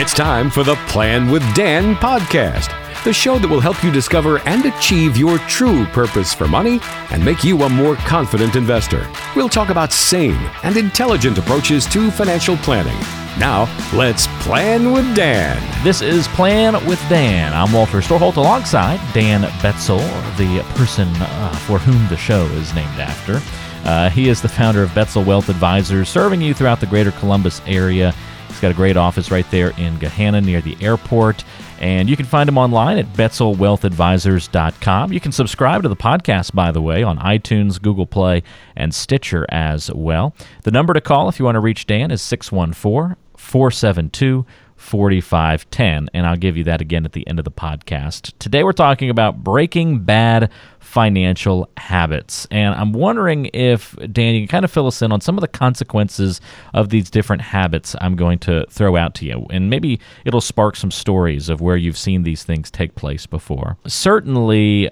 It's time for the Plan with Dan podcast, the show that will help you discover and achieve your true purpose for money and make you a more confident investor. We'll talk about sane and intelligent approaches to financial planning. Now, let's plan with Dan. This is Plan with Dan. I'm Walter Storholt alongside Dan Betzel, the person uh, for whom the show is named after. Uh, he is the founder of Betzel Wealth Advisors, serving you throughout the greater Columbus area. He's got a great office right there in Gahanna near the airport. And you can find him online at betzelwealthadvisors.com. You can subscribe to the podcast, by the way, on iTunes, Google Play, and Stitcher as well. The number to call if you want to reach Dan is 614 472 4510. And I'll give you that again at the end of the podcast. Today we're talking about breaking bad financial habits. And I'm wondering if, Dan, you can kind of fill us in on some of the consequences of these different habits I'm going to throw out to you. And maybe it'll spark some stories of where you've seen these things take place before. Certainly,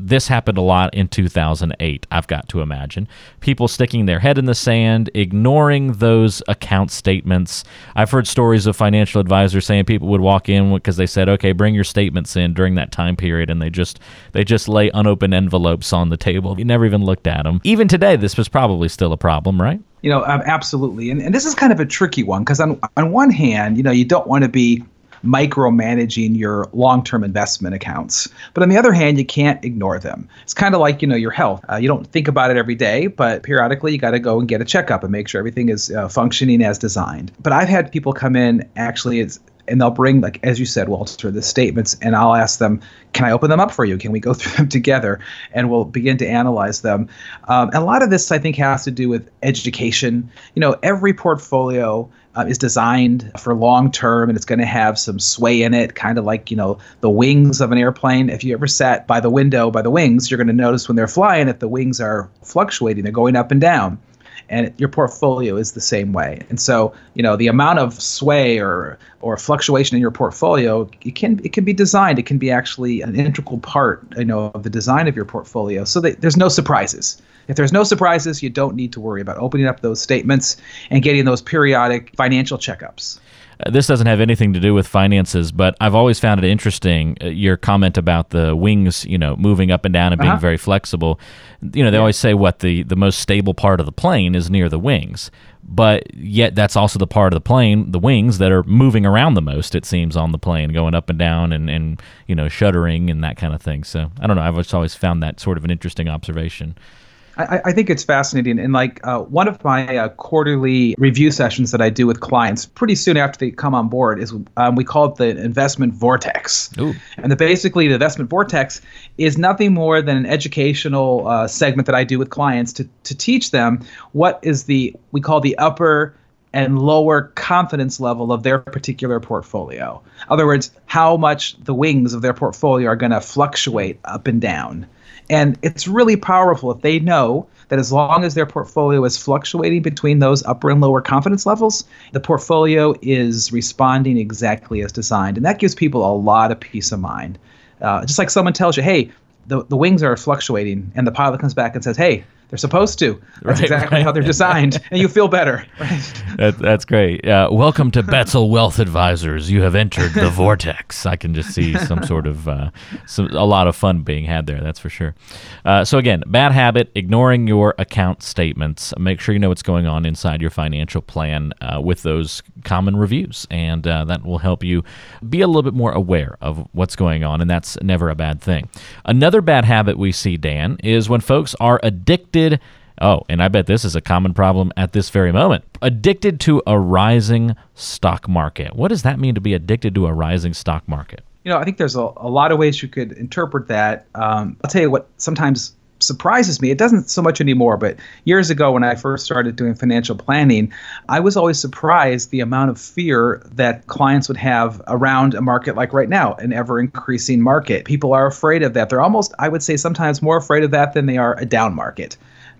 this happened a lot in 2008, I've got to imagine. People sticking their head in the sand, ignoring those account statements. I've heard stories of financial advisors saying people would walk in because they said, okay, bring your statements in during that time period. And they just, they just lay unopened envelopes on the table. You never even looked at them. Even today, this was probably still a problem, right? You know, absolutely. And, and this is kind of a tricky one because on, on one hand, you know, you don't want to be micromanaging your long-term investment accounts but on the other hand you can't ignore them it's kind of like you know your health uh, you don't think about it every day but periodically you got to go and get a checkup and make sure everything is uh, functioning as designed but i've had people come in actually it's and they'll bring like as you said walter the statements and i'll ask them can i open them up for you? Can we go through them together? And we'll begin to analyze them. Um, and a lot of this i think has to do with education. You know every portfolio uh, is designed for long term and it's going to have some sway in it kind of like you know the wings of an airplane. If you ever sat by the window by the wings you're going to notice when they're flying that the wings are fluctuating they're going up and down and your portfolio is the same way. And so, you know, the amount of sway or or fluctuation in your portfolio, it can it can be designed. It can be actually an integral part, you know, of the design of your portfolio, so that there's no surprises. If there's no surprises, you don't need to worry about opening up those statements and getting those periodic financial checkups. Uh, this doesn't have anything to do with finances, but I've always found it interesting uh, your comment about the wings, you know, moving up and down and being uh-huh. very flexible. You know, they yeah. always say what the the most stable part of the plane is near the wings, but yet that's also the part of the plane, the wings that are moving around the most. It seems on the plane, going up and down and and you know shuddering and that kind of thing. So I don't know. I've always found that sort of an interesting observation. I, I, think it's fascinating. And like uh, one of my uh, quarterly review sessions that I do with clients pretty soon after they come on board is um, we call it the investment vortex. Ooh. And the, basically, the investment vortex is nothing more than an educational uh, segment that I do with clients to, to teach them what is the, we call the upper and lower confidence level of their particular portfolio. In other words, how much the wings of their portfolio are going to fluctuate up and down. And it's really powerful if they know that as long as their portfolio is fluctuating between those upper and lower confidence levels, the portfolio is responding exactly as designed. And that gives people a lot of peace of mind. Uh, just like someone tells you, hey, the, the wings are fluctuating, and the pilot comes back and says, hey, they're supposed to. That's right, exactly right. how they're designed, and you feel better. Right? That, that's great. Uh, welcome to Betzel Wealth Advisors. You have entered the vortex. I can just see some sort of uh, some, a lot of fun being had there. That's for sure. Uh, so again, bad habit: ignoring your account statements. Make sure you know what's going on inside your financial plan uh, with those common reviews, and uh, that will help you be a little bit more aware of what's going on, and that's never a bad thing. Another bad habit we see, Dan, is when folks are addicted addicted. Oh, and I bet this is a common problem at this very moment. Addicted to a rising stock market. What does that mean to be addicted to a rising stock market? You know, I think there's a, a lot of ways you could interpret that. Um, I'll tell you what sometimes surprises me. It doesn't so much anymore, but years ago when I first started doing financial planning, I was always surprised the amount of fear that clients would have around a market like right now, an ever increasing market. People are afraid of that. They're almost, I would say, sometimes more afraid of that than they are a down market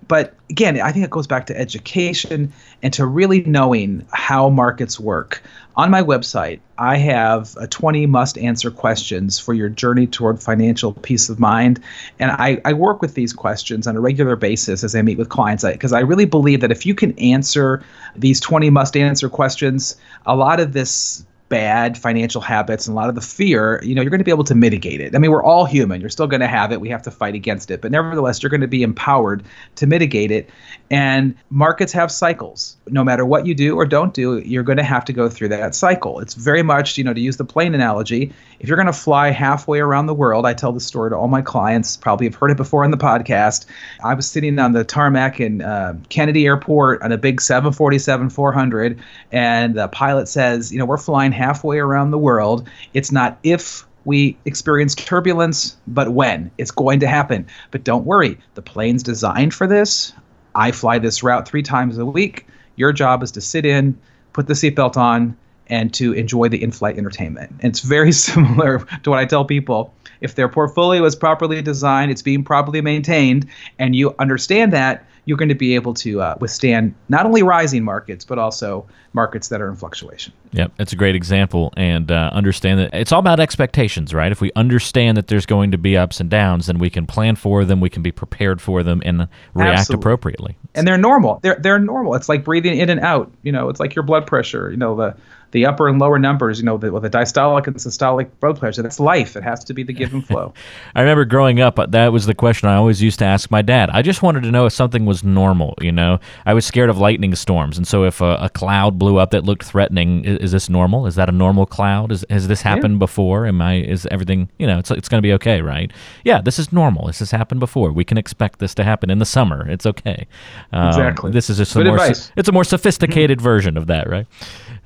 but again, I think it goes back to education and to really knowing how markets work. On my website, I have a 20 must answer questions for your journey toward financial peace of mind. And I, I work with these questions on a regular basis as I meet with clients because I, I really believe that if you can answer these 20 must answer questions, a lot of this bad financial habits and a lot of the fear, you know, you're going to be able to mitigate it. I mean, we're all human. You're still going to have it. We have to fight against it. But nevertheless, you're going to be empowered to mitigate it. And markets have cycles. No matter what you do or don't do, you're going to have to go through that cycle. It's very much, you know, to use the plane analogy, if you're going to fly halfway around the world, I tell the story to all my clients, probably have heard it before in the podcast. I was sitting on the tarmac in uh, Kennedy Airport on a big 747 400, and the pilot says, you know, we're flying halfway around the world. It's not if we experience turbulence, but when. It's going to happen. But don't worry, the plane's designed for this. I fly this route three times a week. Your job is to sit in, put the seatbelt on, and to enjoy the in flight entertainment. And it's very similar to what I tell people. If their portfolio is properly designed, it's being properly maintained, and you understand that, you're going to be able to uh, withstand not only rising markets, but also markets that are in fluctuation. Yep, it's a great example. And uh, understand that it's all about expectations, right? If we understand that there's going to be ups and downs, then we can plan for them, we can be prepared for them, and react Absolutely. appropriately. And they're normal. They're they're normal. It's like breathing in and out. You know, it's like your blood pressure. You know, the the upper and lower numbers, you know, the, with the diastolic and systolic blood pressure. That's life. It has to be the give and flow. I remember growing up, uh, that was the question I always used to ask my dad. I just wanted to know if something was normal, you know? I was scared of lightning storms. And so if a, a cloud blew up that looked threatening, is, is, this normal? Is that a normal cloud? Is, has this happened yeah. before? Am I, is everything, you know, it's, it's going to be okay, right? Yeah, this is normal. This has happened before. We can expect this to happen in the summer. It's okay. Um, exactly. This is just a more, it's a more sophisticated version of that, right?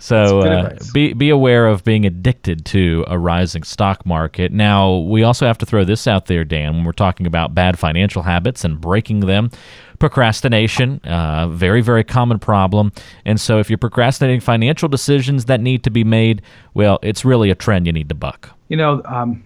So uh, be be aware of being addicted to a rising stock market. Now we also have to throw this out there, Dan, when we're talking about bad financial habits and breaking them. Procrastination, uh, very very common problem. And so if you're procrastinating financial decisions that need to be made, well, it's really a trend you need to buck. You know, um,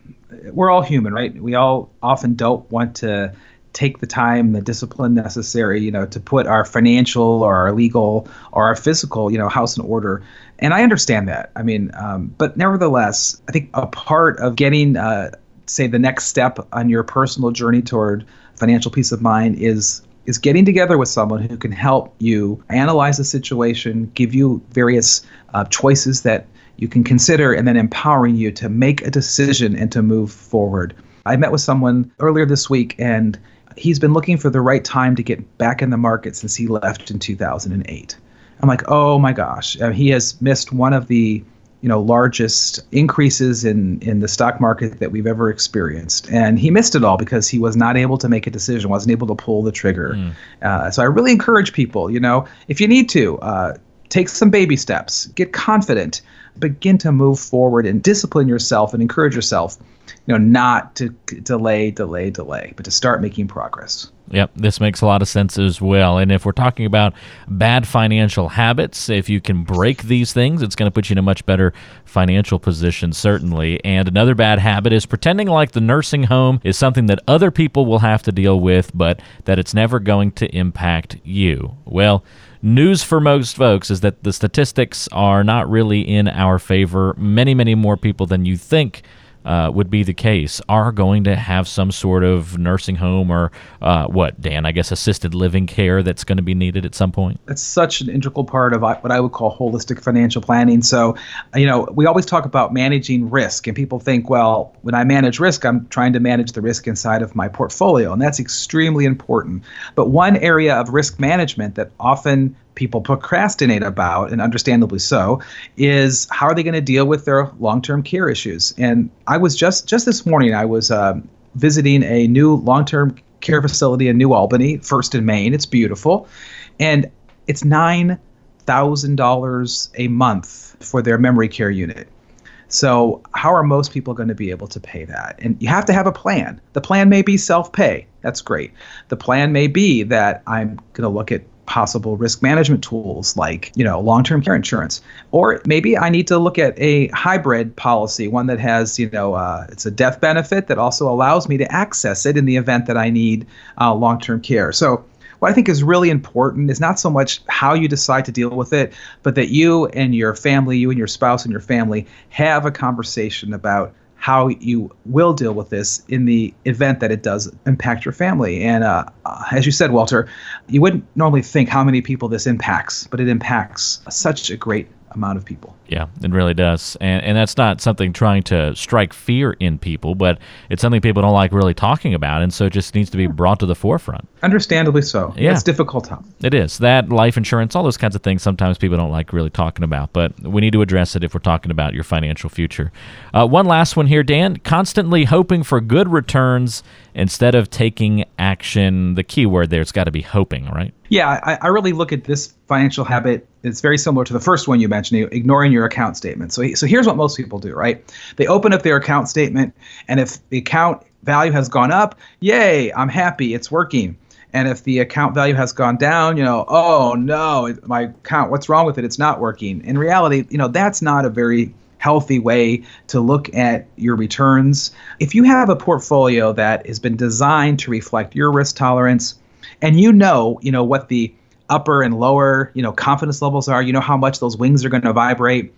we're all human, right? We all often don't want to take the time, the discipline necessary, you know, to put our financial or our legal or our physical, you know, house in order. And I understand that. I mean, um, but nevertheless, I think a part of getting, uh, say, the next step on your personal journey toward financial peace of mind is is getting together with someone who can help you analyze the situation, give you various uh, choices that you can consider, and then empowering you to make a decision and to move forward. I met with someone earlier this week, and he's been looking for the right time to get back in the market since he left in 2008. I'm like, oh my gosh, uh, he has missed one of the you know largest increases in in the stock market that we've ever experienced, and he missed it all because he was not able to make a decision, wasn't able to pull the trigger. Mm. Uh, so I really encourage people, you know, if you need to. Uh, take some baby steps, get confident, begin to move forward and discipline yourself and encourage yourself you know, not to delay, delay, delay, but to start making progress. Yep, this makes a lot of sense as well. And if we're talking about bad financial habits, if you can break these things, it's going to put you in a much better financial position, certainly. And another bad habit is pretending like the nursing home is something that other people will have to deal with, but that it's never going to impact you. Well, news for most folks is that the statistics are not really in our favor. Many, many more people than you think uh, would be the case are going to have some sort of nursing home or uh, what, Dan? I guess assisted living care that's going to be needed at some point. That's such an integral part of what I would call holistic financial planning. So, you know, we always talk about managing risk, and people think, well, when I manage risk, I'm trying to manage the risk inside of my portfolio, and that's extremely important. But one area of risk management that often people procrastinate about, and understandably so, is how are they going to deal with their long-term care issues? And I was just just this morning, I was uh, visiting a new long-term care facility in New Albany, First and Main. It's beautiful, and it's nine thousand dollars a month for their memory care unit. So, how are most people going to be able to pay that? And you have to have a plan. The plan may be self pay. That's great. The plan may be that I'm going to look at possible risk management tools like you know long-term care insurance. Or maybe i need to look at a hybrid policy one that has you know uh, it's a death benefit that also allows me to access it in the event that i need uh, long-term care. So what I think is really important is not so much how you decide to deal with it, but that you and your family, you and your spouse and your family have a conversation about how you will deal with this in the event that it does impact your family. And uh, as you said, Walter, you wouldn't normally think how many people this impacts, but it impacts such a great amount of people. Yeah, it really does. And, and that's not something trying to strike fear in people, but it's something people don't like really talking about. And so it just needs to be brought to the forefront. Understandably so. Yeah. It's difficult topic. It is. That, life insurance, all those kinds of things sometimes people don't like really talking about, but we need to address it if we're talking about your financial future. Uh, one last one here, Dan. Constantly hoping for good returns instead of taking action. The key word there, it's got to be hoping, right? Yeah, I, I really look at this financial habit. It's very similar to the first one you mentioned, ignoring your account statement. So, so here's what most people do, right? They open up their account statement, and if the account value has gone up, yay, I'm happy, it's working. And if the account value has gone down, you know, oh no, my account, what's wrong with it? It's not working. In reality, you know, that's not a very healthy way to look at your returns. If you have a portfolio that has been designed to reflect your risk tolerance, and you know, you know what the upper and lower, you know, confidence levels are, you know how much those wings are going to vibrate,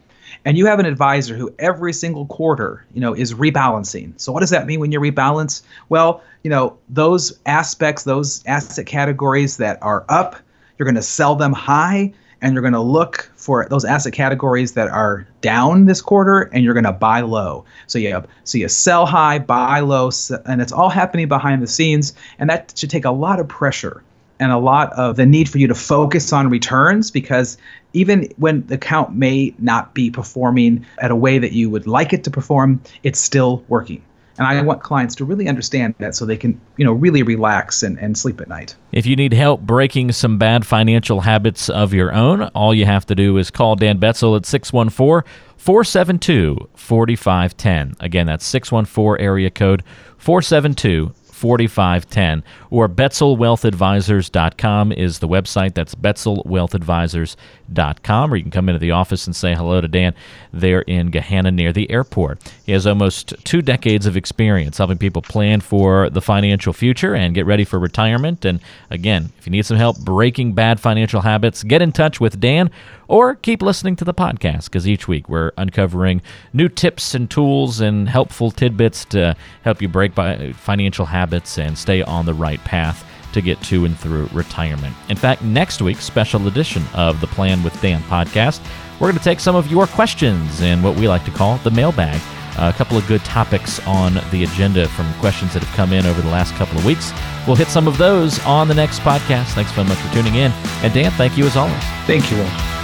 and you have an advisor who every single quarter, you know, is rebalancing. So what does that mean when you rebalance? Well, you know, those aspects, those asset categories that are up, you're going to sell them high and you're going to look for those asset categories that are down this quarter and you're going to buy low. So you so you sell high, buy low, and it's all happening behind the scenes and that should take a lot of pressure and a lot of the need for you to focus on returns because even when the account may not be performing at a way that you would like it to perform, it's still working. And I want clients to really understand that so they can, you know, really relax and, and sleep at night. If you need help breaking some bad financial habits of your own, all you have to do is call Dan Betzel at 614 472 4510. Again, that's 614 area code 472 4510 or betzelwealthadvisors.com is the website that's betzelwealthadvisors.com or you can come into the office and say hello to dan there in gahanna near the airport. He has almost two decades of experience helping people plan for the financial future and get ready for retirement. And again if you need some help breaking bad financial habits get in touch with dan or keep listening to the podcast because each week we're uncovering new tips and tools and helpful tidbits to help you break financial habits and stay on the right path to get to and through retirement. In fact, next week's special edition of the Plan with Dan podcast, we're going to take some of your questions in what we like to call the mailbag. Uh, a couple of good topics on the agenda from questions that have come in over the last couple of weeks. We'll hit some of those on the next podcast. Thanks so much for tuning in. And Dan, thank you as always. Thank you.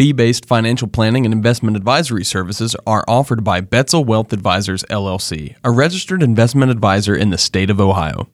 Fee based financial planning and investment advisory services are offered by Betzel Wealth Advisors, LLC, a registered investment advisor in the state of Ohio.